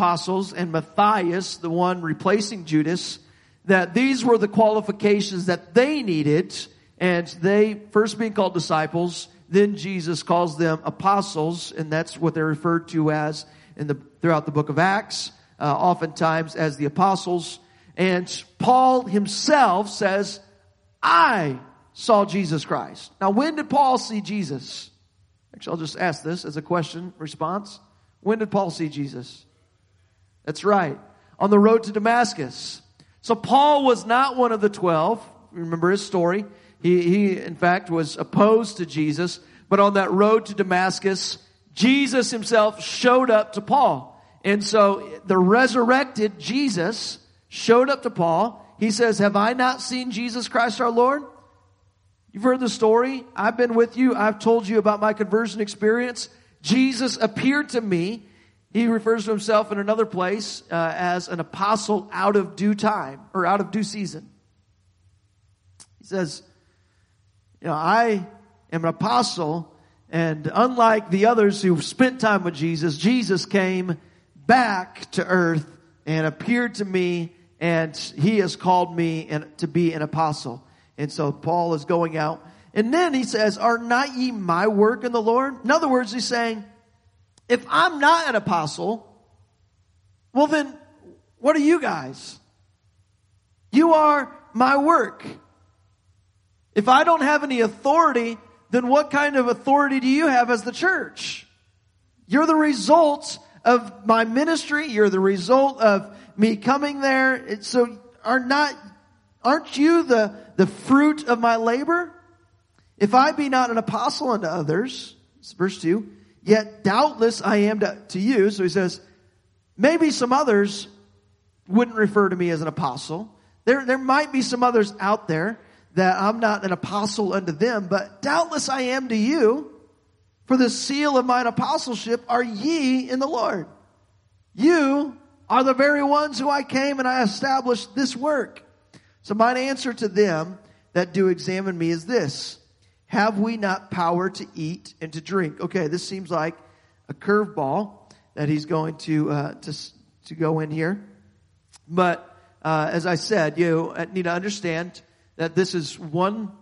apostles and Matthias, the one replacing Judas, that these were the qualifications that they needed and they first being called disciples, then Jesus calls them apostles and that's what they're referred to as in the, throughout the book of Acts, uh, oftentimes as the apostles. And Paul himself says, I saw Jesus Christ. Now when did Paul see Jesus? Actually, I'll just ask this as a question response. When did Paul see Jesus? That's right. On the road to Damascus. So Paul was not one of the twelve. Remember his story. He, he, in fact, was opposed to Jesus. But on that road to Damascus, Jesus himself showed up to Paul. And so the resurrected Jesus showed up to Paul. He says, have I not seen Jesus Christ our Lord? You've heard the story. I've been with you. I've told you about my conversion experience. Jesus appeared to me. He refers to himself in another place uh, as an apostle out of due time or out of due season. He says, you know, I am an apostle and unlike the others who spent time with Jesus, Jesus came back to earth and appeared to me and he has called me to be an apostle. And so Paul is going out. And then he says, are not ye my work in the Lord? In other words, he's saying, if I'm not an apostle, well then, what are you guys? You are my work. If I don't have any authority, then what kind of authority do you have as the church? You're the result of my ministry. You're the result of me coming there. So are not, aren't you the, the fruit of my labor? If I be not an apostle unto others, verse 2, yet doubtless I am to, to you. So he says, maybe some others wouldn't refer to me as an apostle. There, there might be some others out there that I'm not an apostle unto them, but doubtless I am to you. For the seal of mine apostleship are ye in the Lord. You are the very ones who I came and I established this work. So mine answer to them that do examine me is this. Have we not power to eat and to drink? Okay, this seems like a curveball that he's going to, uh, to, to go in here. But, uh, as I said, you need to understand that this is one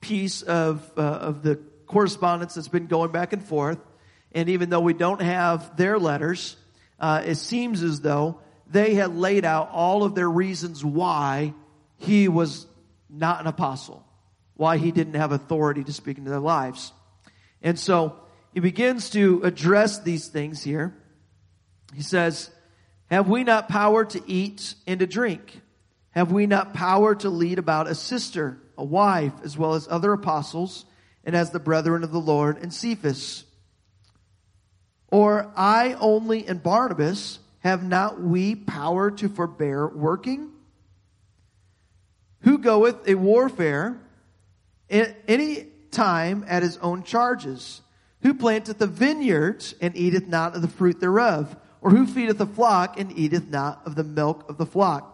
piece of, uh, of the correspondence that's been going back and forth. And even though we don't have their letters, uh, it seems as though they had laid out all of their reasons why he was not an apostle, why he didn't have authority to speak into their lives. And so he begins to address these things here. He says, have we not power to eat and to drink? Have we not power to lead about a sister, a wife, as well as other apostles, and as the brethren of the Lord and Cephas? Or I only and Barnabas, have not we power to forbear working? Who goeth a warfare any time at his own charges? Who planteth the vineyard and eateth not of the fruit thereof? Or who feedeth the flock and eateth not of the milk of the flock?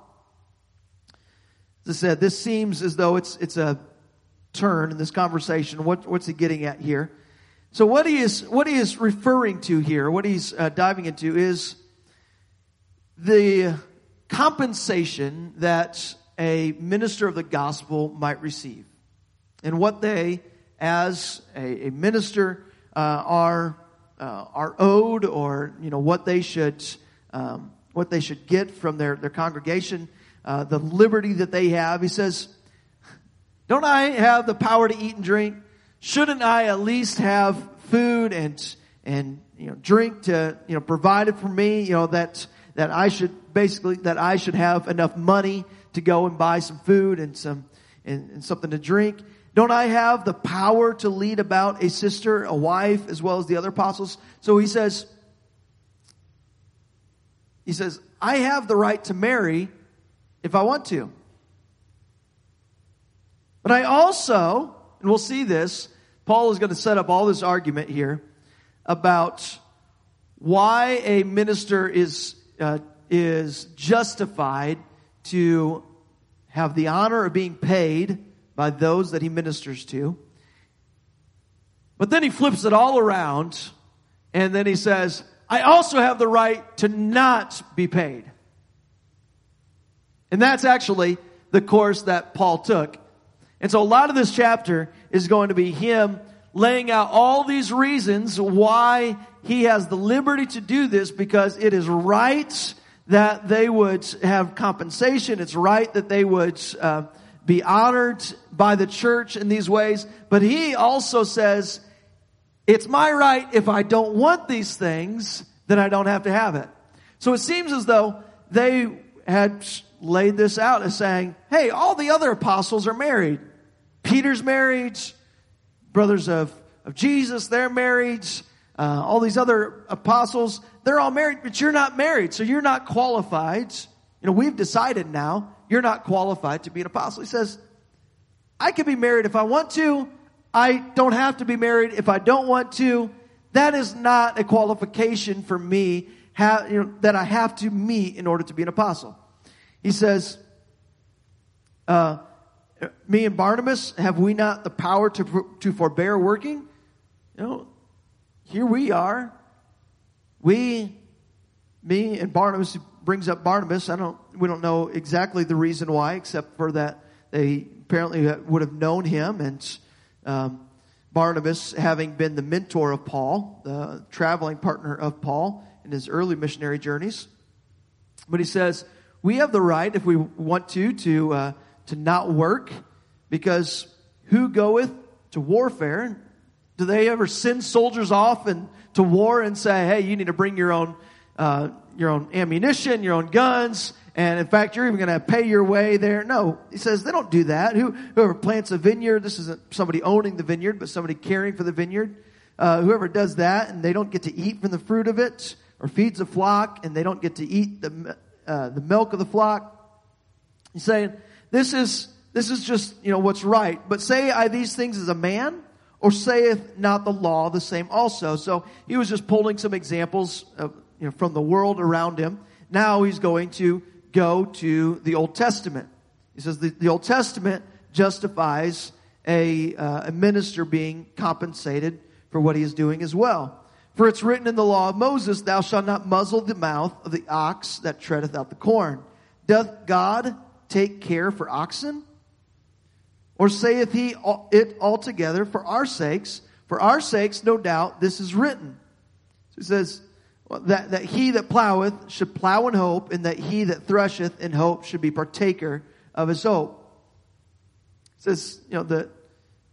As I said, this seems as though it's, it's a turn in this conversation. What, what's he getting at here? So what he is, what he is referring to here, what he's uh, diving into is the compensation that a minister of the gospel might receive and what they as a, a minister uh, are uh, are owed or you know what they should um, what they should get from their their congregation uh, the liberty that they have he says don't i have the power to eat and drink shouldn't i at least have food and and you know drink to you know provided for me you know that that i should basically that i should have enough money to go and buy some food and some and, and something to drink? Don't I have the power to lead about a sister, a wife, as well as the other apostles? So he says, he says, I have the right to marry if I want to. But I also, and we'll see this, Paul is going to set up all this argument here about why a minister is, uh, is justified to have the honor of being paid by those that he ministers to. But then he flips it all around and then he says, I also have the right to not be paid. And that's actually the course that Paul took. And so a lot of this chapter is going to be him laying out all these reasons why he has the liberty to do this because it is right that they would have compensation. It's right that they would uh, be honored by the church in these ways. But he also says, it's my right if I don't want these things, then I don't have to have it. So it seems as though they had laid this out as saying, hey, all the other apostles are married. Peter's married, brothers of, of Jesus, they're married. Uh, all these other apostles, they're all married, but you're not married, so you're not qualified. Know, we've decided now you're not qualified to be an apostle. He says, I can be married if I want to. I don't have to be married if I don't want to. That is not a qualification for me you know, that I have to meet in order to be an apostle. He says, uh, me and Barnabas, have we not the power to, to forbear working? You know, here we are. We, me and Barnabas, brings up Barnabas. I don't, we don't know exactly the reason why, except for that they apparently would have known him and, um, Barnabas having been the mentor of Paul, the traveling partner of Paul in his early missionary journeys. But he says, we have the right, if we want to, to, uh, to not work because who goeth to warfare? Do they ever send soldiers off and to war and say, hey, you need to bring your own, uh, your own ammunition, your own guns, and in fact, you're even going to pay your way there. No, he says they don't do that. Who, whoever plants a vineyard, this isn't somebody owning the vineyard, but somebody caring for the vineyard. Uh, whoever does that and they don't get to eat from the fruit of it, or feeds a flock and they don't get to eat the uh, the milk of the flock. He's saying this is this is just you know what's right. But say I these things as a man, or saith not the law the same also? So he was just pulling some examples of, you know, from the world around him. Now he's going to go to the Old Testament. He says the, the Old Testament justifies a, uh, a minister being compensated for what he is doing as well. For it's written in the law of Moses, thou shalt not muzzle the mouth of the ox that treadeth out the corn. Doth God take care for oxen? Or saith he it altogether for our sakes? For our sakes, no doubt, this is written. So he says that, that he that ploweth should plow in hope, and that he that thresheth in hope should be partaker of his hope. It says, you know, that,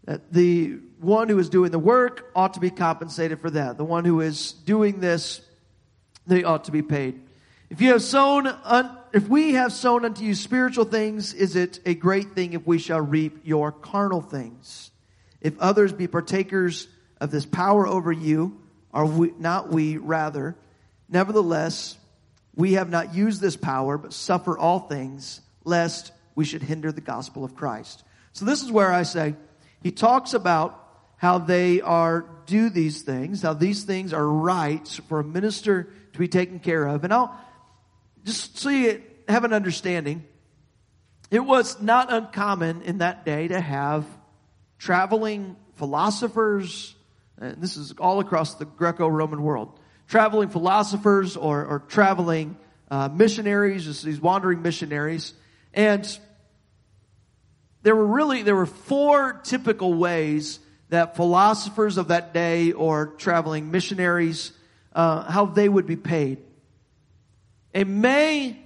that the one who is doing the work ought to be compensated for that. The one who is doing this, they ought to be paid. If you have sown, un, if we have sown unto you spiritual things, is it a great thing if we shall reap your carnal things? If others be partakers of this power over you, are we, not we rather? Nevertheless, we have not used this power, but suffer all things, lest we should hinder the gospel of Christ. So this is where I say, he talks about how they are do these things, how these things are rights for a minister to be taken care of. And I'll just so you have an understanding. It was not uncommon in that day to have traveling philosophers, and this is all across the Greco-Roman world, traveling philosophers or, or traveling uh, missionaries, just these wandering missionaries. And there were really, there were four typical ways that philosophers of that day or traveling missionaries, uh, how they would be paid. It may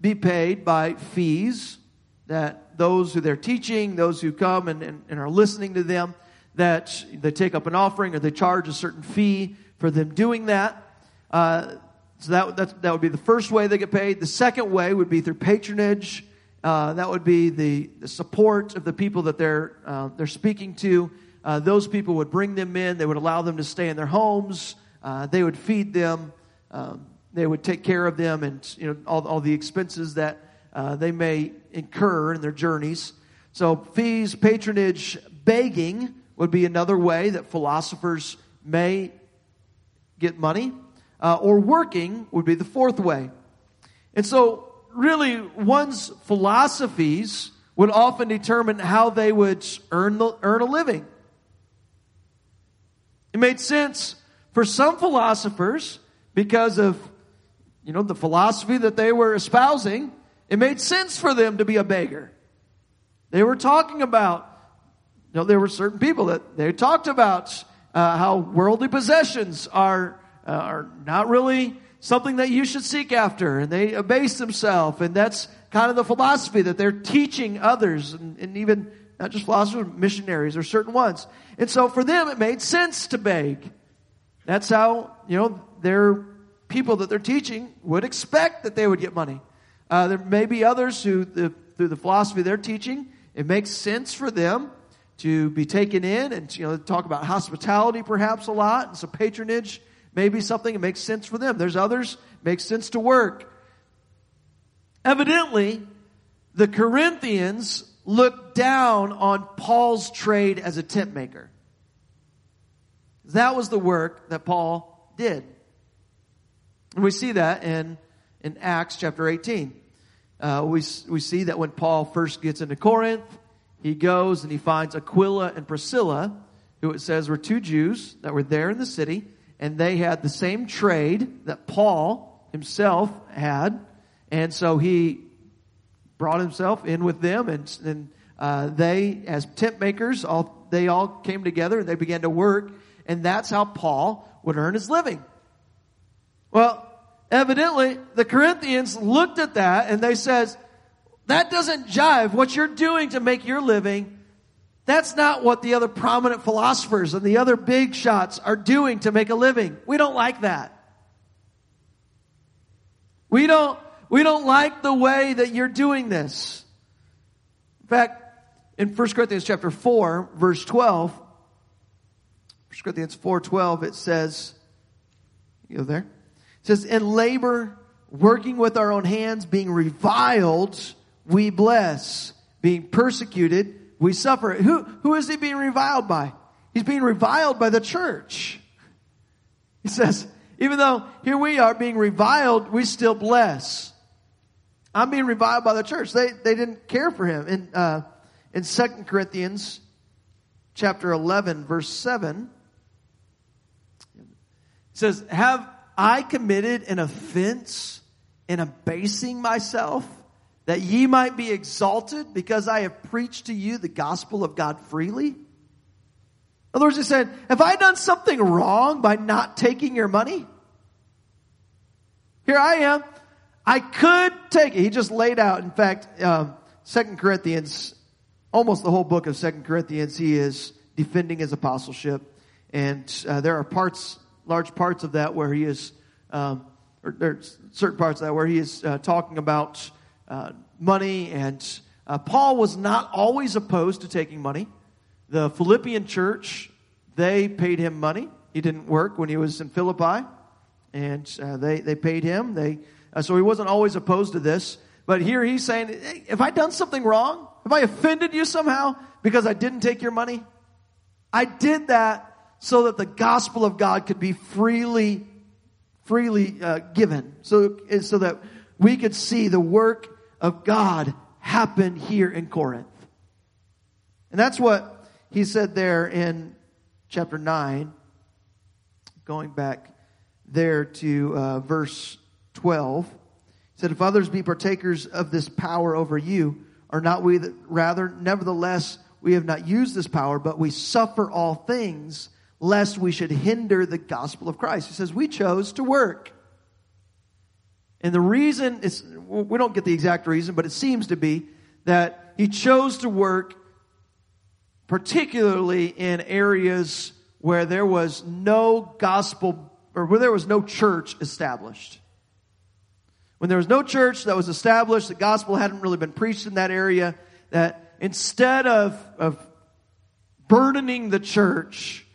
be paid by fees that those who they're teaching, those who come and, and, and are listening to them, that they take up an offering or they charge a certain fee for them doing that. Uh, so that, that, that would be the first way they get paid. The second way would be through patronage. Uh, that would be the, the support of the people that they're, uh, they're speaking to uh, those people would bring them in. They would allow them to stay in their homes. Uh, they would feed them. Um, they would take care of them and you know all, all the expenses that uh, they may incur in their journeys. So fees, patronage, begging would be another way that philosophers may get money. Uh, or working would be the fourth way. And so really one's philosophies would often determine how they would earn, the, earn a living. It made sense for some philosophers because of, you know, the philosophy that they were espousing, it made sense for them to be a beggar. They were talking about, you know, there were certain people that they talked about uh, how worldly possessions are uh, are not really something that you should seek after, and they abase themselves, and that's kind of the philosophy that they're teaching others, and, and even not just philosophers, missionaries or certain ones. And so for them, it made sense to beg. That's how you know their people that they're teaching would expect that they would get money. Uh, there may be others who, the, through the philosophy they're teaching, it makes sense for them to be taken in and you know talk about hospitality perhaps a lot and some patronage maybe something that makes sense for them. There's others makes sense to work. Evidently the corinthians looked down on paul's trade as a tent maker. That was the work that paul did. And we see that in in acts chapter 18 uh, we, we see that when Paul first gets into Corinth, he goes and he finds Aquila and Priscilla, who it says were two Jews that were there in the city, and they had the same trade that Paul himself had. And so he brought himself in with them, and, and uh, they, as tent makers, all, they all came together and they began to work, and that's how Paul would earn his living. Well, evidently the Corinthians looked at that and they says, that doesn't jive. What you're doing to make your living, that's not what the other prominent philosophers and the other big shots are doing to make a living. We don't like that. We don't, we don't like the way that you're doing this. In fact, in 1 Corinthians chapter 4, verse 12, 1 Corinthians 4, 12, it says, you go there? It says, in labor, working with our own hands, being reviled, we bless. Being persecuted, we suffer. Who, who is he being reviled by? He's being reviled by the church. He says, even though here we are being reviled, we still bless. I'm being reviled by the church. They, they didn't care for him. In, uh, in 2 Corinthians chapter 11 verse 7, it says, have I committed an offense in abasing myself that ye might be exalted because I have preached to you the gospel of God freely? In other words, he said, have I done something wrong by not taking your money? Here I am. I could take it. He just laid out, in fact, um, Second Corinthians, almost the whole book of Second Corinthians, he is defending his apostleship. And uh, there are parts large parts of that where he is, um, or there's certain parts of that where he is uh, talking about uh, money. And uh, Paul was not always opposed to taking money. The Philippian church, they paid him money. He didn't work when he was in Philippi, and uh, they they paid him. They uh, so he wasn't always opposed to this. But here he's saying, hey, "Have I done something wrong? Have I offended you somehow because I didn't take your money? I did that so that the gospel of God could be freely, freely uh, given. So, so that we could see the work of God happened here in Corinth. And that's what he said there in chapter 9, going back there to uh, verse 12. He said, If others be partakers of this power over you, are not we that rather, nevertheless, we have not used this power, but we suffer all things lest we should hinder the gospel of Christ. He says, we chose to work. And the reason is, we don't get the exact reason, but it seems to be that he chose to work particularly in areas where there was no gospel or where there was no church established. When there was no church that was established, the gospel hadn't really been preached in that area, that instead of, of burdening the church,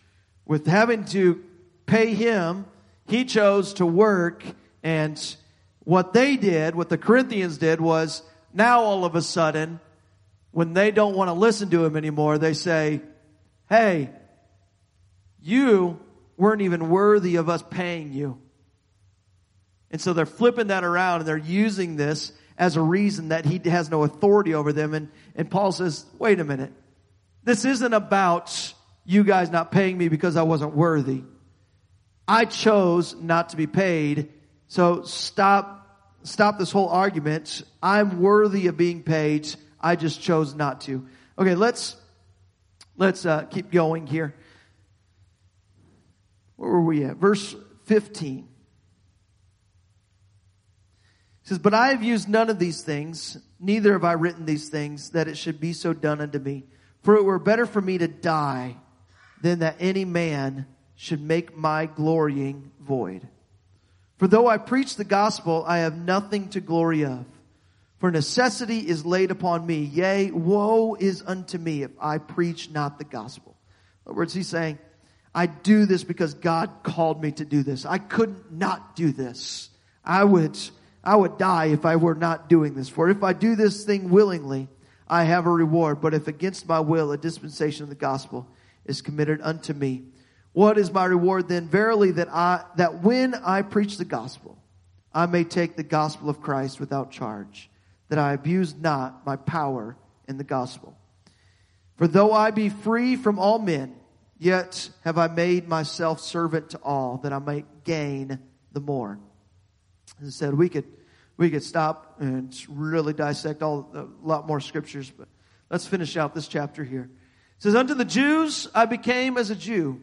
with having to pay him, he chose to work and what they did, what the Corinthians did was now all of a sudden, when they don't want to listen to him anymore, they say, Hey, you weren't even worthy of us paying you. And so they're flipping that around and they're using this as a reason that he has no authority over them. And, and Paul says, wait a minute. This isn't about you guys not paying me because I wasn't worthy. I chose not to be paid. So stop, stop this whole argument. I'm worthy of being paid. I just chose not to. Okay, let's, let's, uh, keep going here. Where were we at? Verse 15. It says, But I have used none of these things, neither have I written these things, that it should be so done unto me. For it were better for me to die than that any man should make my glorying void. For though I preach the gospel, I have nothing to glory of. For necessity is laid upon me. Yea, woe is unto me if I preach not the gospel. In other words, he's saying, I do this because God called me to do this. I couldn't not do this. I would, I would die if I were not doing this. For if I do this thing willingly, I have a reward. But if against my will, a dispensation of the gospel is committed unto me. What is my reward then? Verily that I, that when I preach the gospel, I may take the gospel of Christ without charge, that I abuse not my power in the gospel. For though I be free from all men, yet have I made myself servant to all, that I may gain the more. I said, we could, we could stop and really dissect all, a lot more scriptures, but let's finish out this chapter here. It says, Unto the Jews I became as a Jew,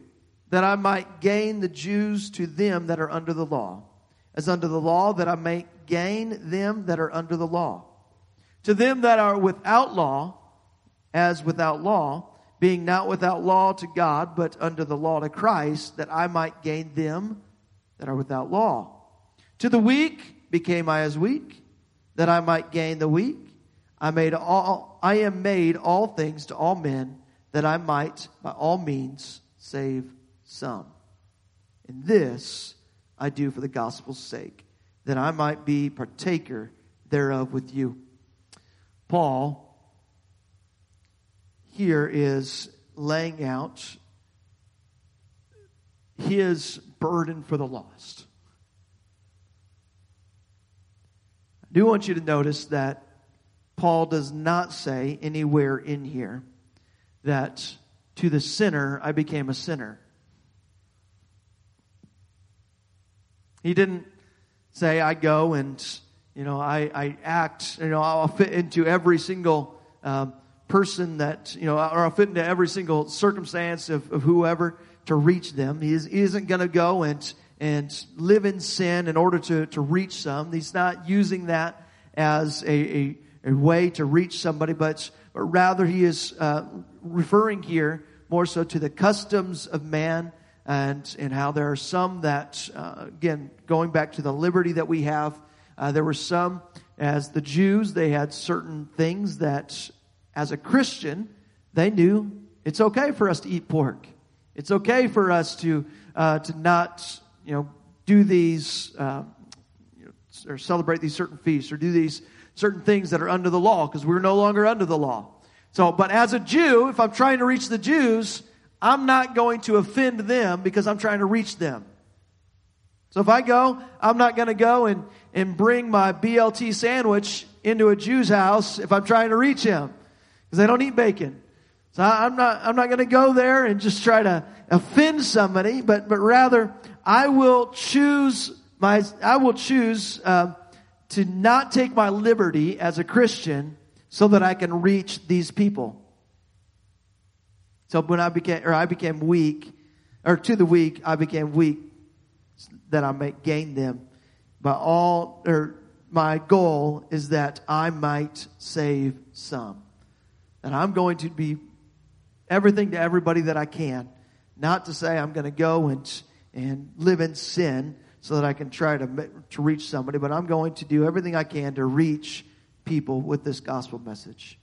that I might gain the Jews to them that are under the law, as under the law, that I may gain them that are under the law. To them that are without law, as without law, being not without law to God, but under the law to Christ, that I might gain them that are without law. To the weak became I as weak, that I might gain the weak. I made all, I am made all things to all men, that I might by all means save some. And this I do for the gospel's sake, that I might be partaker thereof with you. Paul here is laying out his burden for the lost. I do want you to notice that Paul does not say anywhere in here that to the sinner I became a sinner. He didn't say I go and you know I, I act you know I'll fit into every single um, person that you know or I'll fit into every single circumstance of, of whoever to reach them. He, is, he isn't going to go and and live in sin in order to to reach some. He's not using that as a, a, a way to reach somebody, but but rather he is uh, referring here more so to the customs of man and, and how there are some that, uh, again, going back to the liberty that we have, uh, there were some, as the Jews, they had certain things that, as a Christian, they knew it's okay for us to eat pork. It's okay for us to, uh, to not, you know, do these, uh, you know, or celebrate these certain feasts or do these certain things that are under the law because we're no longer under the law. So, but as a Jew, if I'm trying to reach the Jews, I'm not going to offend them because I'm trying to reach them. So if I go, I'm not going to go and, and bring my BLT sandwich into a Jew's house if I'm trying to reach him because they don't eat bacon. So I, I'm not, I'm not going to go there and just try to offend somebody, but, but rather I will choose my, I will choose, uh, to not take my liberty as a Christian so that I can reach these people. So when I became, or I became weak, or to the weak, I became weak that I might gain them. But all, or my goal is that I might save some. And I'm going to be everything to everybody that I can. Not to say I'm going to go and, and live in sin so that I can try to, to reach somebody, but I'm going to do everything I can to reach people with this gospel message.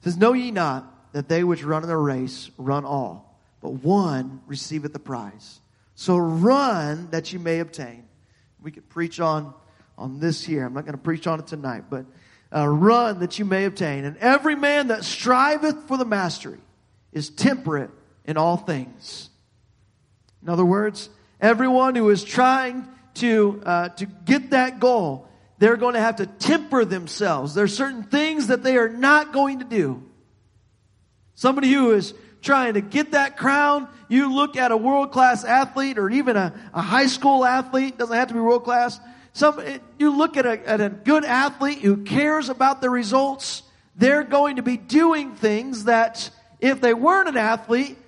It says, Know ye not that they which run in the race run all, but one receiveth the prize. So run that you may obtain. We could preach on, on this here. I'm not going to preach on it tonight, but uh, run that you may obtain. And every man that striveth for the mastery is temperate in all things. In other words, everyone who is trying to, uh, to get that goal they're going to have to temper themselves. There are certain things that they are not going to do. Somebody who is trying to get that crown. You look at a world class athlete or even a, a high school athlete, doesn't have to be world class. Some, you look at a, at a good athlete who cares about the results. They're going to be doing things that if they weren't an athlete,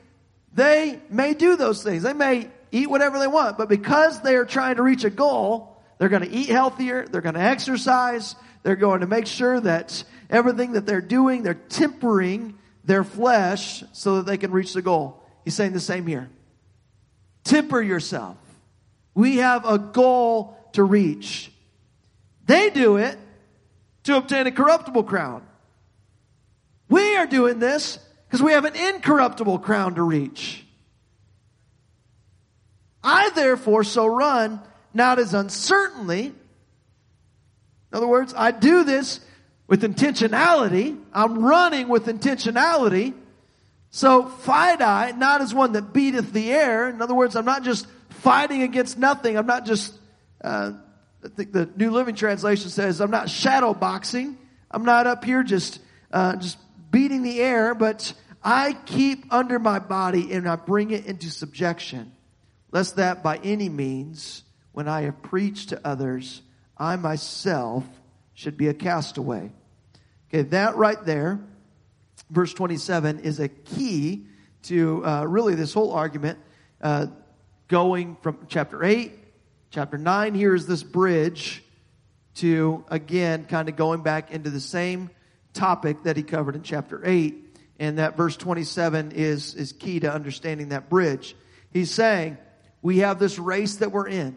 they may do those things. They may eat whatever they want, but because they are trying to reach a goal, they're going to eat healthier, they're going to exercise, they're going to make sure that everything that they're doing, they're tempering their flesh so that they can reach the goal. He's saying the same here. Temper yourself. We have a goal to reach. They do it to obtain a corruptible crown. We are doing this because we have an incorruptible crown to reach. I therefore so run, not as uncertainly. In other words, I do this with intentionality. I'm running with intentionality. So fight I, not as one that beateth the air. In other words, I'm not just fighting against nothing. I'm not just, uh, I think the New Living Translation says, I'm not shadow boxing. I'm not up here just, uh, just beating the air, but I keep under my body and I bring it into subjection, lest that by any means, when I have preached to others, I myself should be a castaway. Okay, that right there, verse 27, is a key to uh, really this whole argument uh, going from chapter 8, chapter 9. Here is this bridge to, again, kind of going back into the same topic that he covered in chapter 8. And that verse 27 is, is key to understanding that bridge. He's saying, we have this race that we're in.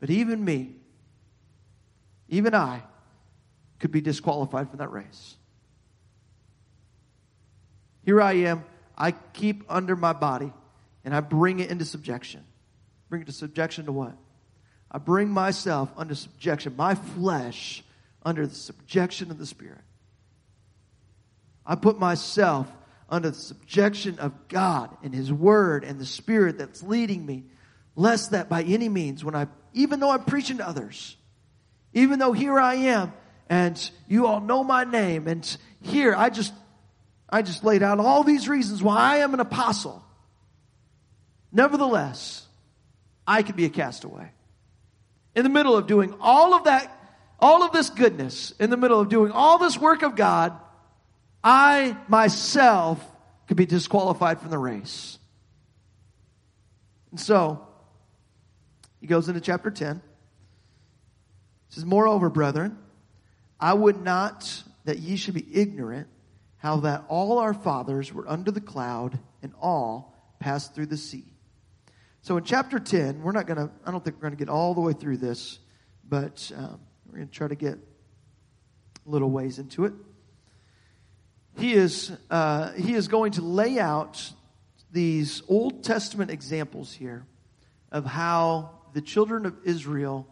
But even me, even I, could be disqualified from that race. Here I am. I keep under my body and I bring it into subjection. Bring it to subjection to what? I bring myself under subjection, my flesh under the subjection of the Spirit. I put myself under the subjection of God and His Word and the Spirit that's leading me, lest that by any means, when I, even though I'm preaching to others, even though here I am, and you all know my name, and here I just, I just laid out all these reasons why I am an apostle. Nevertheless, I could be a castaway. In the middle of doing all of that all of this goodness in the middle of doing all this work of God, I myself could be disqualified from the race. And so, he goes into chapter 10. Says, Moreover, brethren, I would not that ye should be ignorant how that all our fathers were under the cloud and all passed through the sea. So in chapter 10, we're not going to, I don't think we're going to get all the way through this, but um, we're going to try to get little ways into it. He is, uh, he is going to lay out these Old Testament examples here of how the children of Israel,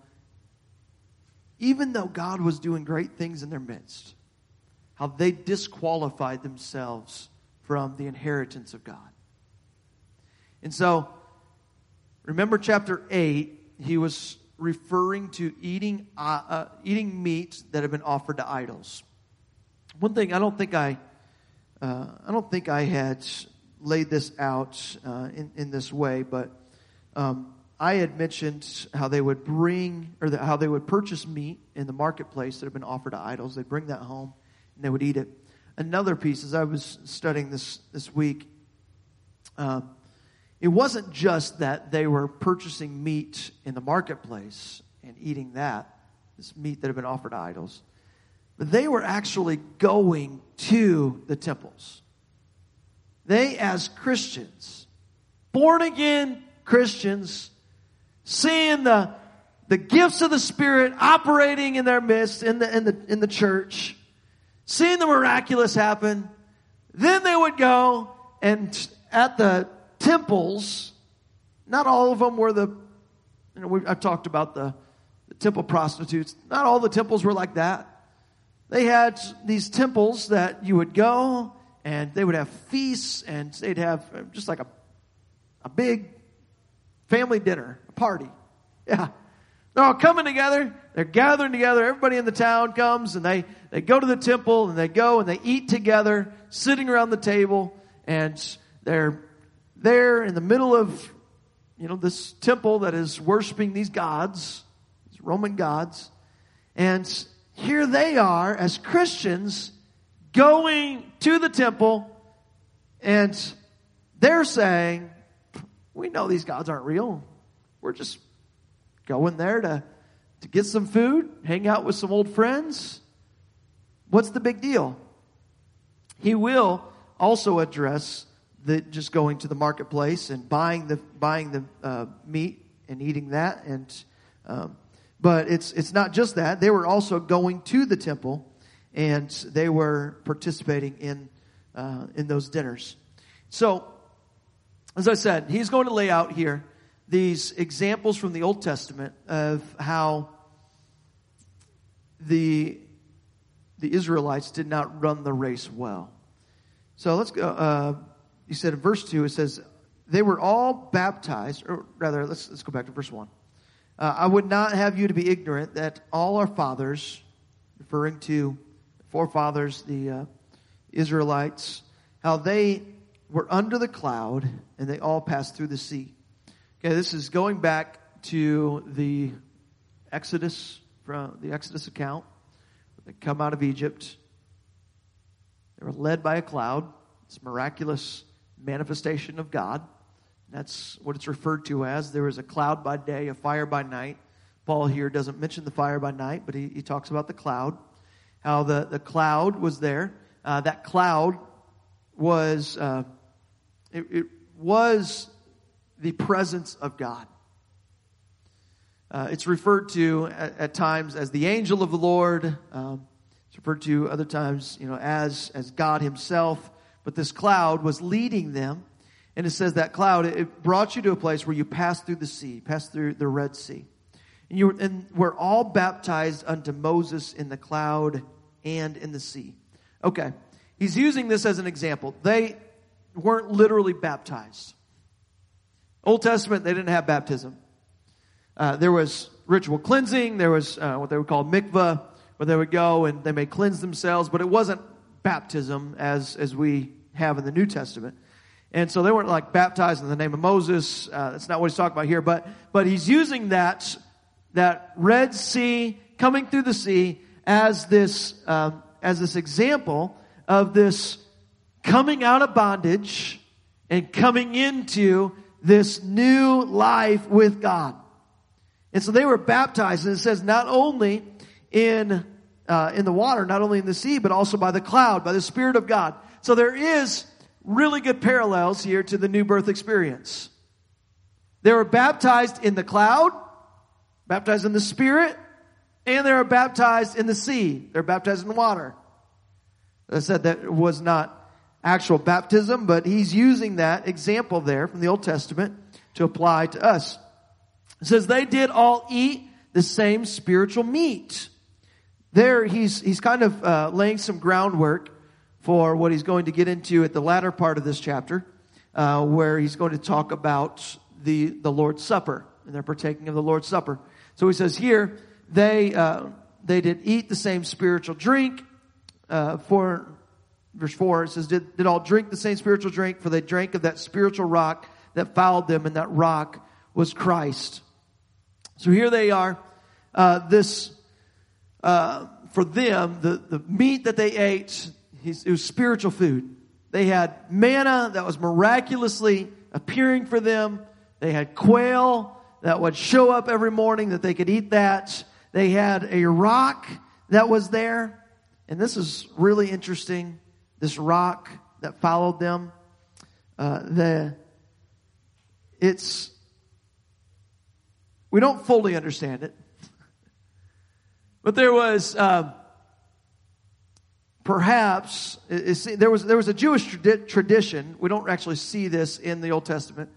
even though God was doing great things in their midst, how they disqualified themselves from the inheritance of God. And so, remember chapter 8, he was referring to eating, uh, uh, eating meat that had been offered to idols. One thing I don't think I, uh, I don't think I had laid this out uh, in, in this way, but um, I had mentioned how they would bring, or the, how they would purchase meat in the marketplace that had been offered to idols. They'd bring that home and they would eat it. Another piece, as I was studying this this week, um, it wasn't just that they were purchasing meat in the marketplace and eating that, this meat that had been offered to idols, but they were actually going to the temples. They, as Christians, born again Christians, seeing the, the gifts of the Spirit operating in their midst in the, in the, in the church, seeing the miraculous happen, then they would go and at the temples, not all of them were the, you know, I've talked about the, the temple prostitutes. Not all the temples were like that. They had these temples that you would go and they would have feasts and they'd have uh, just like a, a big family dinner, party. Yeah. They're all coming together. They're gathering together. Everybody in the town comes and they, they go to the temple and they go and they eat together, sitting around the table. And they're there in the middle of, you know, this temple that is worshiping these gods, these Roman gods. And here they are as Christians going to the temple and they're saying, we know these gods aren't real. We're just going there to, to get some food, hang out with some old friends. What's the big deal? He will also address the just going to the marketplace and buying the buying the uh, meat and eating that and um, but it's it's not just that they were also going to the temple and they were participating in uh, in those dinners so as I said, he's going to lay out here these examples from the Old Testament of how the the Israelites did not run the race well. So let's go. Uh, he said in verse two, it says they were all baptized, or rather, let's let's go back to verse one. Uh, I would not have you to be ignorant that all our fathers, referring to forefathers, the uh, Israelites, how they were under the cloud and they all passed through the sea. Okay, this is going back to the Exodus, from the Exodus account. They come out of Egypt. They were led by a cloud. It's miraculous manifestation of God. That's what it's referred to as. There was a cloud by day, a fire by night. Paul here doesn't mention the fire by night, but he, he talks about the cloud. How the, the cloud was there. Uh, that cloud was uh, it, it was the presence of God. Uh, it's referred to at, at, times as the angel of the Lord. Um, it's referred to other times, you know, as as God Himself. But this cloud was leading them, and it says that cloud it brought you to a place where you passed through the sea, passed through the Red Sea, and you were, and we're all baptized unto Moses in the cloud and in the sea. Okay, he's using this as an example. They weren't literally baptized. Old Testament, they didn't have baptism. Uh, there was ritual cleansing. There was uh, what they would call mikvah, where they would go and they may cleanse themselves, but it wasn't baptism as as we have in the New Testament. And so they weren't like baptized in the name of Moses. Uh, that's not what he's talking about here. But but he's using that that Red Sea coming through the sea as this um, as this example of this coming out of bondage and coming into this new life with God. And so they were baptized, and it says not only in uh, in the water, not only in the sea, but also by the cloud, by the Spirit of God. So there is really good parallels here to the new birth experience. They were baptized in the cloud, baptized in the Spirit, and they were baptized in the sea. They're baptized in water. I said that was not actual baptism, but he's using that example there from the Old Testament to apply to us. It says they did all eat the same spiritual meat. There, he's, he's kind of uh, laying some groundwork for what he's going to get into at the latter part of this chapter, uh, where he's going to talk about the, the Lord's Supper, and they're partaking of the Lord's Supper. So he says here, they, uh, they did eat the same spiritual drink, uh, for verse 4, it says, did, did all drink the same spiritual drink, for they drank of that spiritual rock that fouled them, and that rock was Christ. So here they are. Uh, this, uh, for them, the, the meat that they ate, it was spiritual food. They had manna that was miraculously appearing for them. They had quail that would show up every morning that they could eat that. They had a rock that was there. And this is really interesting this rock that followed them. Uh, the it's we don't fully understand it, but there was uh, perhaps there was there was a Jewish tradi- tradition. We don't actually see this in the Old Testament,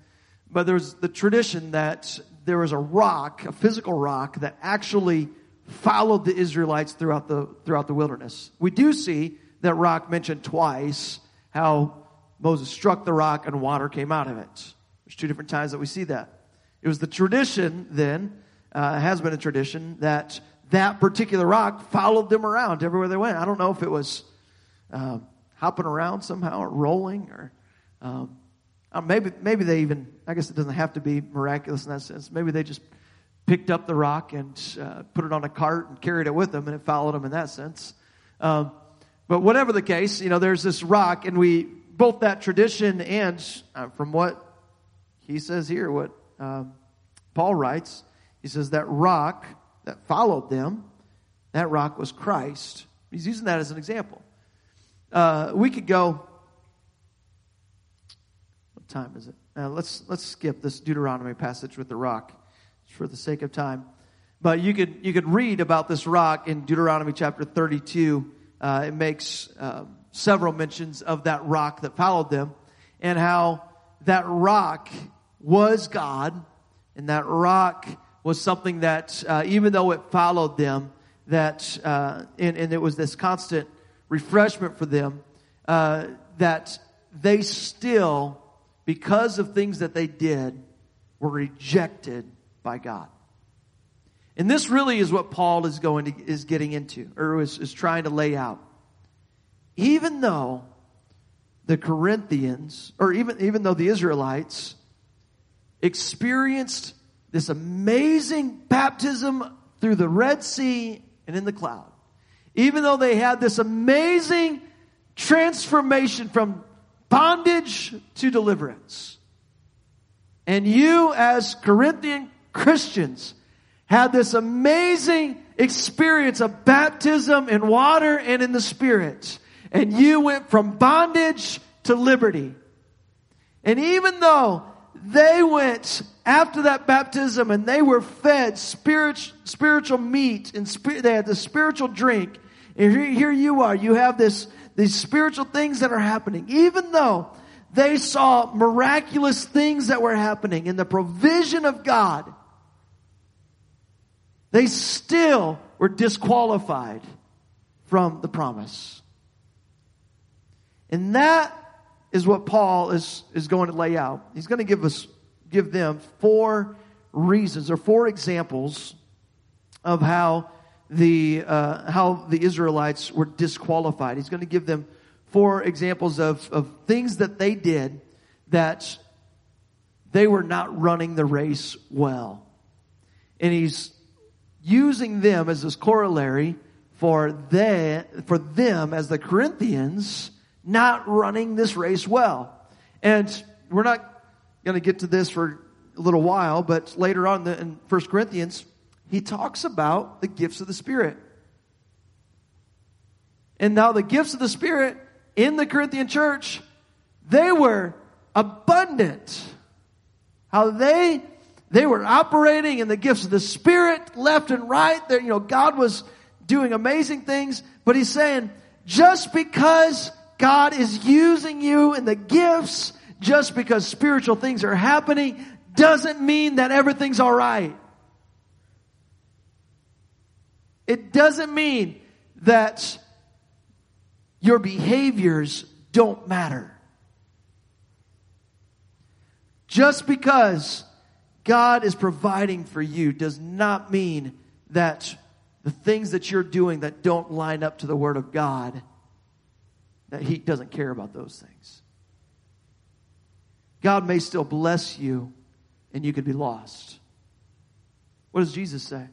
but there was the tradition that there was a rock, a physical rock, that actually followed the Israelites throughout the throughout the wilderness. We do see that rock mentioned twice how Moses struck the rock and water came out of it. There's two different times that we see that. It was the tradition then uh, has been a tradition that that particular rock followed them around everywhere they went. I don't know if it was uh, hopping around somehow or rolling or um, uh, maybe maybe they even I guess it doesn't have to be miraculous in that sense. Maybe they just picked up the rock and uh, put it on a cart and carried it with them, and it followed them in that sense. Um, but whatever the case, you know, there's this rock, and we both that tradition and uh, from what he says here, what um, Paul writes, he says that rock that followed them, that rock was Christ. He's using that as an example. Uh, we could go. What time is it? Uh, let's let's skip this Deuteronomy passage with the rock, for the sake of time. But you could you could read about this rock in Deuteronomy chapter thirty-two. Uh, it makes um, several mentions of that rock that followed them, and how that rock was God, and that rock was something that, uh, even though it followed them, that uh, and, and, it was this constant refreshment for them, uh, that they still, because of things that they did, were rejected by God. And this really is what Paul is going to, is getting into, or is, is trying to lay out. Even though the Corinthians, or even, even though the Israelites experienced this amazing baptism through the Red Sea and in the cloud. Even though they had this amazing transformation from bondage to deliverance. And you as Corinthian Christians had this amazing experience of baptism in water and in the Spirit. And you went from bondage to liberty. And even though they went after that baptism and they were fed spiritual, spiritual meat and spirit, they had the spiritual drink. And here, here you are. You have this, these spiritual things that are happening. Even though they saw miraculous things that were happening in the provision of God, they still were disqualified from the promise. And that is what Paul is, is going to lay out. He's going to give us, give them four reasons or four examples of how the, uh, how the Israelites were disqualified. He's going to give them four examples of, of things that they did that they were not running the race well. And he's using them as this corollary for they, for them as the Corinthians not running this race well. And we're not going to get to this for a little while, but later on in 1 Corinthians, he talks about the gifts of the Spirit. And now the gifts of the Spirit in the Corinthian church, they were abundant. How they they were operating in the gifts of the Spirit left and right. There, you know, God was doing amazing things, but he's saying, just because God is using you in the gifts just because spiritual things are happening doesn't mean that everything's all right. It doesn't mean that your behaviors don't matter. Just because God is providing for you does not mean that the things that you're doing that don't line up to the Word of God that He doesn't care about those things. God may still bless you and you could be lost. What does Jesus say?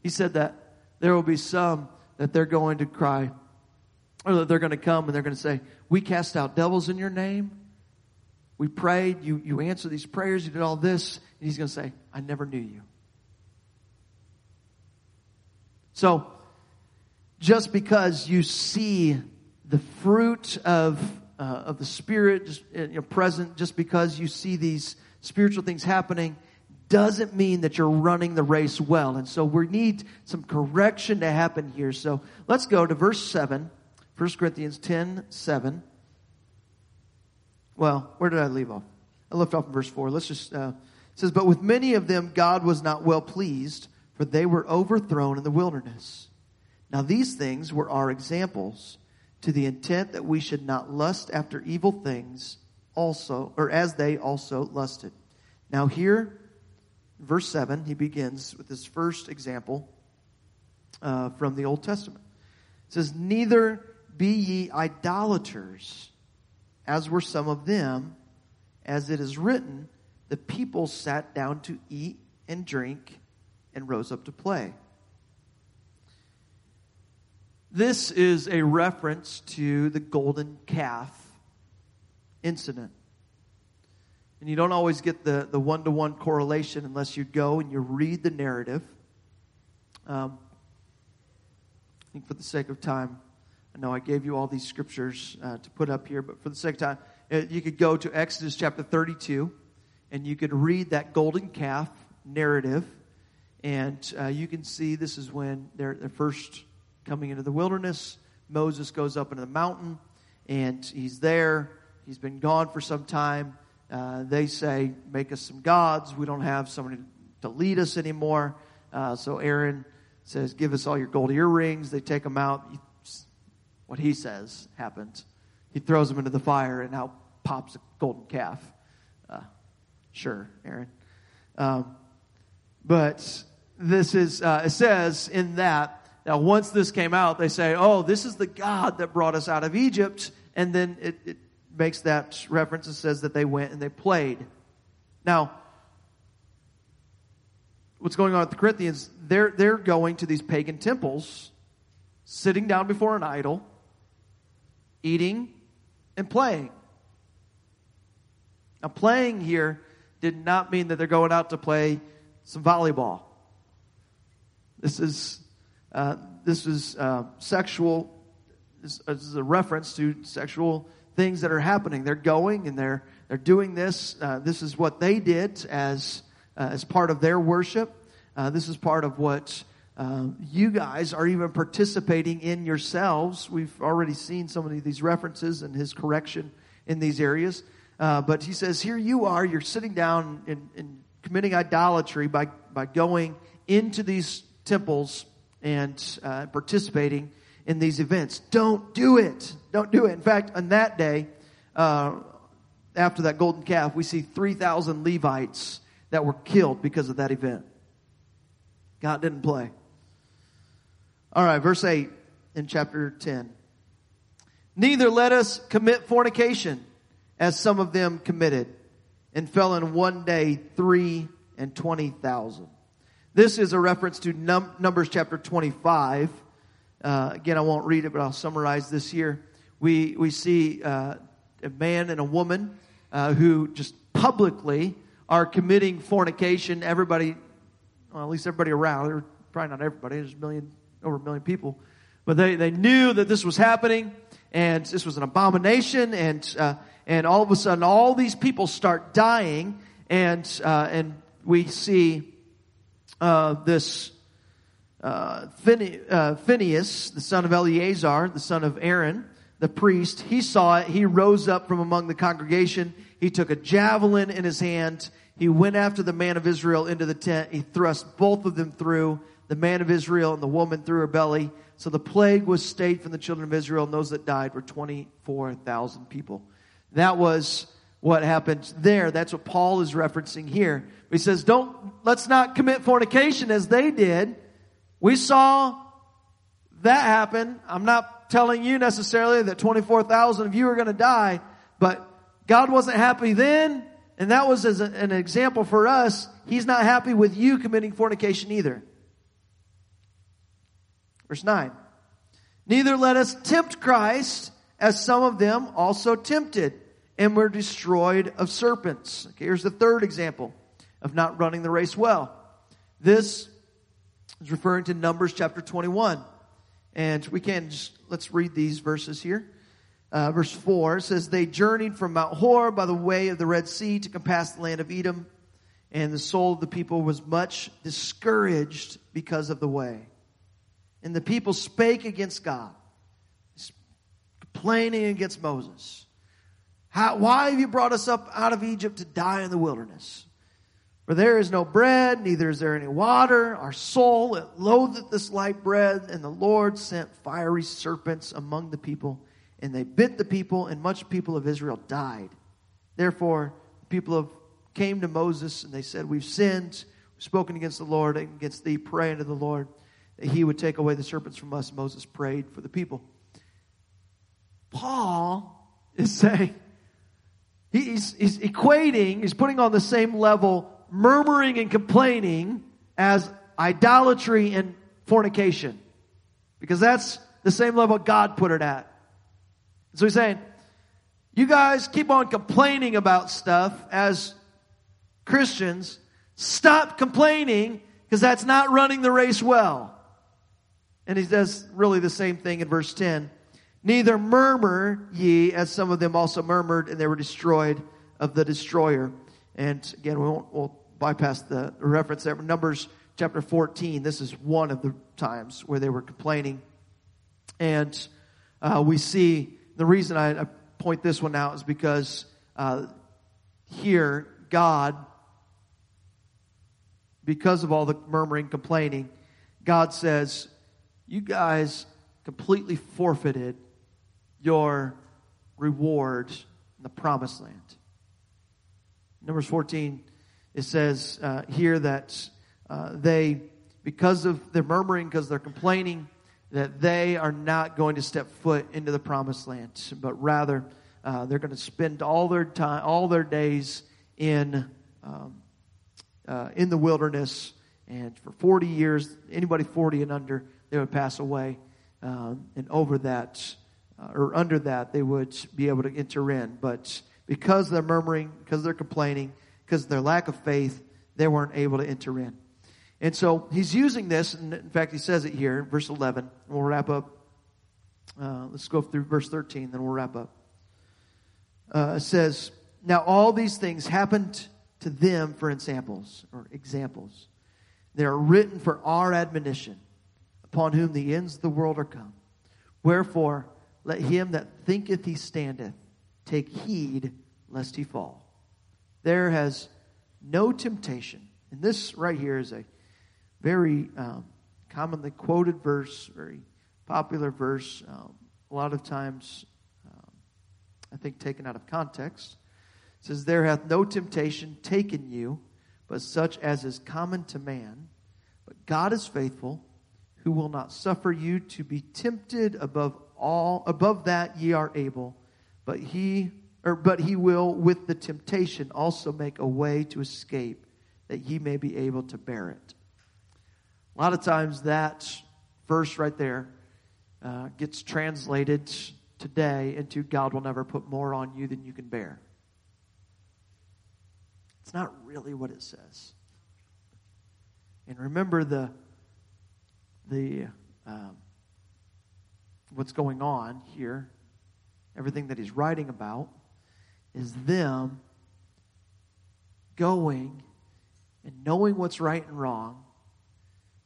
He said that there will be some that they're going to cry, or that they're going to come and they're going to say, We cast out devils in your name. We prayed, you, you answered these prayers, you did all this. And he's going to say, I never knew you. So, just because you see the fruit of uh, of the Spirit just you know, present just because you see these spiritual things happening doesn't mean that you're running the race well. And so we need some correction to happen here. So let's go to verse 7, 1 Corinthians 10 7. Well, where did I leave off? I left off in verse 4. Let's just, uh, it says, But with many of them God was not well pleased, for they were overthrown in the wilderness. Now these things were our examples to the intent that we should not lust after evil things also, or as they also lusted. Now here, verse 7, he begins with his first example uh, from the Old Testament. It says, Neither be ye idolaters, as were some of them, as it is written, the people sat down to eat and drink and rose up to play. This is a reference to the golden calf incident. And you don't always get the, the one-to-one correlation unless you go and you read the narrative. Um, I think for the sake of time, I know I gave you all these scriptures uh, to put up here, but for the sake of time, uh, you could go to Exodus chapter 32 and you could read that golden calf narrative. And uh, you can see this is when they're, they're first coming into the wilderness. Moses goes up into the mountain and he's there. He's been gone for some time. Uh, they say, Make us some gods. We don't have somebody to lead us anymore. Uh, so Aaron says, Give us all your gold earrings. They take them out. What he says happens. He throws them into the fire, and out pops a golden calf. Sure, Aaron. Um, but this is, uh, it says in that now, once this came out, they say, oh, this is the God that brought us out of Egypt. And then it, it makes that reference and says that they went and they played. Now, what's going on with the Corinthians? They're, they're going to these pagan temples, sitting down before an idol, eating and playing. Now, playing here did not mean that they're going out to play some volleyball. This is uh, this is uh, sexual. This, this, is a reference to sexual things that are happening. They're going and they're they're doing this. Uh, this is what they did as uh, as part of their worship. Uh, this is part of what you guys are even participating in yourselves. We've already seen some of these references and his correction in these areas. But he says, here you are. You're sitting down and, and committing idolatry by by going into these temples and uh, participating in these events. Don't do it. Don't do it. In fact, on that day, uh, after that golden calf, we see 3,000 Levites that were killed because of that event. God didn't play. All right, verse 8 in chapter 10. Neither let us commit fornication, as some of them committed, and fell in one day three and twenty thousand. This is a reference to Num- Numbers chapter 25. Uh, again, I won't read it, but I'll summarize this here. We, we see uh, a man and a woman uh, who just publicly are committing fornication. Everybody, well, at least everybody around, probably not everybody, there's a million, over a million people, but they, they knew that this was happening and this was an abomination and, uh, and all of a sudden all these people start dying and, uh, and we see uh, this uh, uh, Phinehas, the son of Eleazar, the son of Aaron, the priest, he saw it. He rose up from among the congregation. He took a javelin in his hand. He went after the man of Israel into the tent. He thrust both of them through, the man of Israel and the woman through her belly. So the plague was stayed from the children of Israel, and those that died were 24,000 people. That was what happened there. That's what Paul is referencing here. He says, don't, let's not commit fornication as they did. We saw that happen. I'm not telling you necessarily that 24,000 of you are going to die, but God wasn't happy then, and that was as a, an example for us. He's not happy with you committing fornication either. Verse 9. Neither let us tempt Christ as some of them also tempted and were destroyed of serpents. Okay, here's the third example of not running the race well. This is referring to Numbers chapter 21. And we can just, let's read these verses here. Uh, verse 4 says, They journeyed from Mount Hor by the way of the Red Sea to compass the land of Edom, and the soul of the people was much discouraged because of the way. And the people spake against God, complaining against Moses. How, why have you brought us up out of Egypt to die in the wilderness? For there is no bread, neither is there any water. Our soul it loatheth this light bread. And the Lord sent fiery serpents among the people, and they bit the people, and much people of Israel died. Therefore, the people of, came to Moses, and they said, We've sinned, we've spoken against the Lord and against thee, pray unto the Lord that he would take away the serpents from us. Moses prayed for the people. Paul is saying, he's, he's equating, he's putting on the same level murmuring and complaining as idolatry and fornication. Because that's the same level God put it at. So he's saying, you guys keep on complaining about stuff as Christians. Stop complaining because that's not running the race well. And he does really the same thing in verse 10. Neither murmur ye, as some of them also murmured, and they were destroyed of the destroyer. And again, we won't we'll bypass the reference there. Numbers chapter 14, this is one of the times where they were complaining. And uh, we see the reason I, I, point this one out is because uh, here, God, because of all the murmuring, complaining, God says, You guys completely forfeited your reward in the promised land. Numbers 14, it says uh, here that uh, they, because of their murmuring, because they're complaining, that they are not going to step foot into the promised land, but rather uh, they're going to spend all their time, all their days in um, uh, in the wilderness, and for 40 years, anybody 40 and under, they would pass away, um, and over that, uh, or under that, they would be able to enter in. But because they're murmuring, because they're complaining, because of their lack of faith, they weren't able to enter in. And so he's using this, and in fact, he says it here, in verse 11. We'll wrap up. Uh, let's go through verse 13, then we'll wrap up. Uh, it says, Now all these things happened to them for examples, or examples. They are written for our admonition, upon whom the ends of the world are come. Wherefore, let him that thinketh he standeth take heed lest he fall. There has no temptation. And this right here is a very um, commonly quoted verse, very popular verse, um, a lot of times, um, I think, taken out of context. It says, There hath no temptation taken you, but such as is common to man. But God is faithful, who will not suffer you to be tempted above all above that ye are able, but he or but he will with the temptation also make a way to escape that ye may be able to bear it. A lot of times that verse right there uh, gets translated today into God will never put more on you than you can bear. It's not really what it says. And remember the the um, what's going on here, everything that he's writing about is them going and knowing what's right and wrong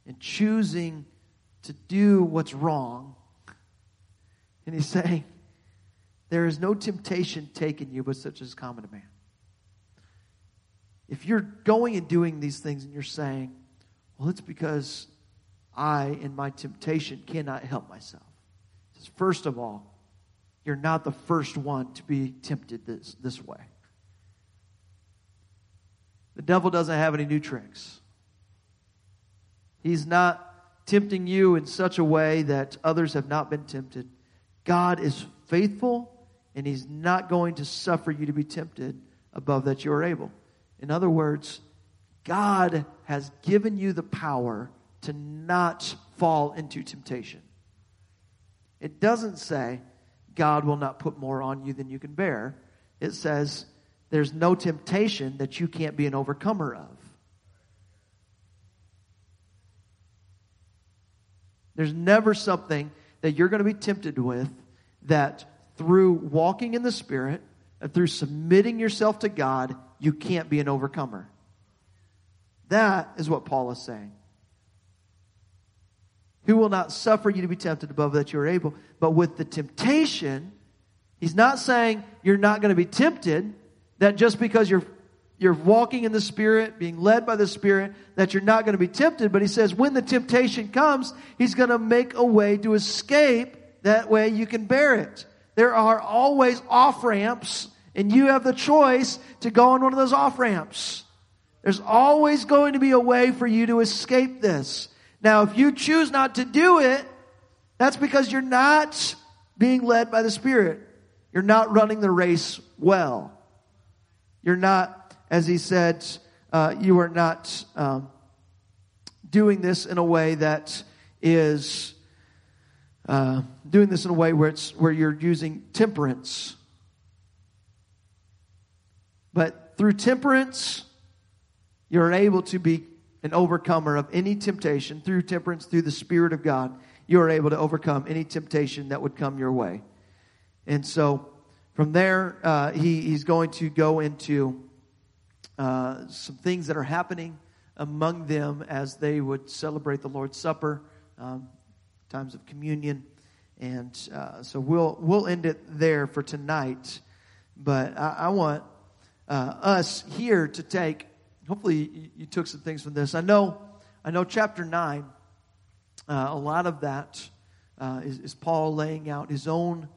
and choosing to do what's wrong. And he's saying, There is no temptation taken you but such as common to man. If you're going and doing these things and you're saying, Well, it's because I, in my temptation, cannot help myself. Says, First of all, you're not the first one to be tempted this, this way. The devil doesn't have any new tricks. He's not tempting you in such a way that others have not been tempted. God is faithful, and He's not going to suffer you to be tempted above that you are able. In other words, God has given you the power to not fall into temptation. It doesn't say, God will not put more on you than you can bear. It says there's no temptation that you can't be an overcomer of. There's never something that you're going to be tempted with that through walking in the Spirit and through submitting yourself to God, you can't be an overcomer. That is what Paul is saying who will not suffer you to be tempted above that you are able. But with the temptation, he's not saying you're not going to be tempted, that just because you're you're walking in the Spirit, being led by the Spirit, that you're not going to be tempted. But he says when the temptation comes, he's going to make a way to escape. That way you can bear it. There are always off ramps, and you have the choice to go on one of those off ramps. There's always going to be a way for you to escape this. Now, if you choose not to do it, that's because you're not being led by the Spirit. You're not running the race well. You're not, as he said, uh, you are not um, doing this in a way that is uh, doing this in a way where it's where you're using temperance. But through temperance, you're able to be an overcomer of any temptation. Through temperance, through the Spirit of God, you are able to overcome any temptation that would come your way. And so, from there, uh, he, he's going to go into uh, some things that are happening among them as they would celebrate the Lord's Supper. Um, times of communion. And uh, so we'll, we'll end it there for tonight. But I, I want uh, us here to take, hopefully you, took some things from this. I know, I know chapter 9, uh, a lot of that uh, is, is Paul laying out his own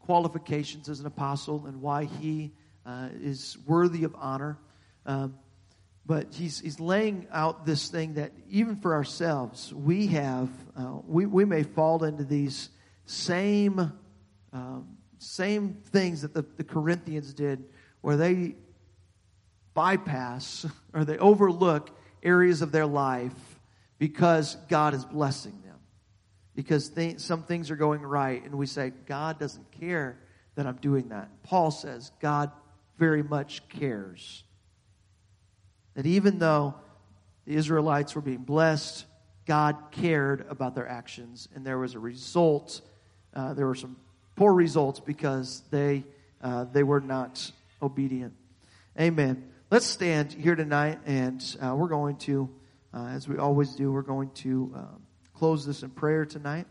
qualifications as an apostle and why he uh, is worthy of honor. Um, but he's, he's laying out this thing that even for ourselves, we have, uh, we, we may fall into these same, um, same things that the, the Corinthians did, where they bypass or they overlook areas of their life because God is blessing them. Because some things are going right, and we say, God doesn't care that I'm doing that. Paul says, God very much cares. That even though the Israelites were being blessed, God cared about their actions, and there was a result. Uh, there were some poor results because they uh, they were not obedient. Amen. Let's stand here tonight, and uh, we're going to, uh, as we always do, we're going to um, close this in prayer tonight.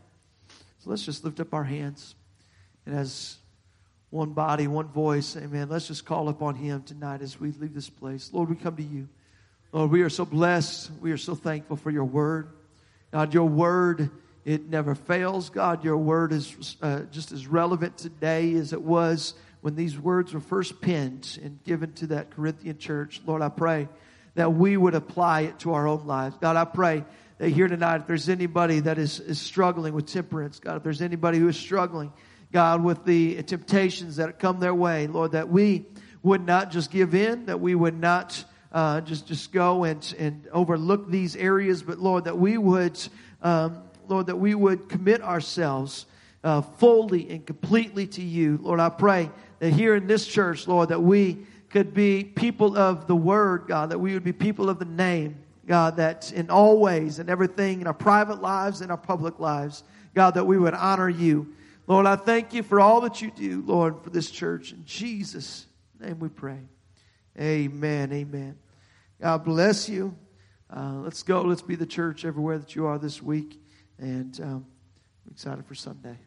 So let's just lift up our hands, and as one body, one voice. Amen. Let's just call upon Him tonight as we leave this place. Lord, we come to you. Lord, we are so blessed. We are so thankful for your word. God, your word, it never fails. God, your word is uh, just as relevant today as it was when these words were first penned and given to that Corinthian church. Lord, I pray that we would apply it to our own lives. God, I pray that here tonight, if there's anybody that is, is struggling with temperance, God, if there's anybody who is struggling, God, with the temptations that come their way, Lord, that we would not just give in, that we would not uh, just just go and and overlook these areas, but Lord, that we would, um, Lord, that we would commit ourselves uh, fully and completely to you, Lord. I pray that here in this church, Lord, that we could be people of the Word, God, that we would be people of the name, God, that in all ways and everything in our private lives and our public lives, God, that we would honor you. Lord, I thank you for all that you do, Lord, for this church. In Jesus' name we pray. Amen. Amen. God bless you. Uh, let's go. Let's be the church everywhere that you are this week. And um, I'm excited for Sunday.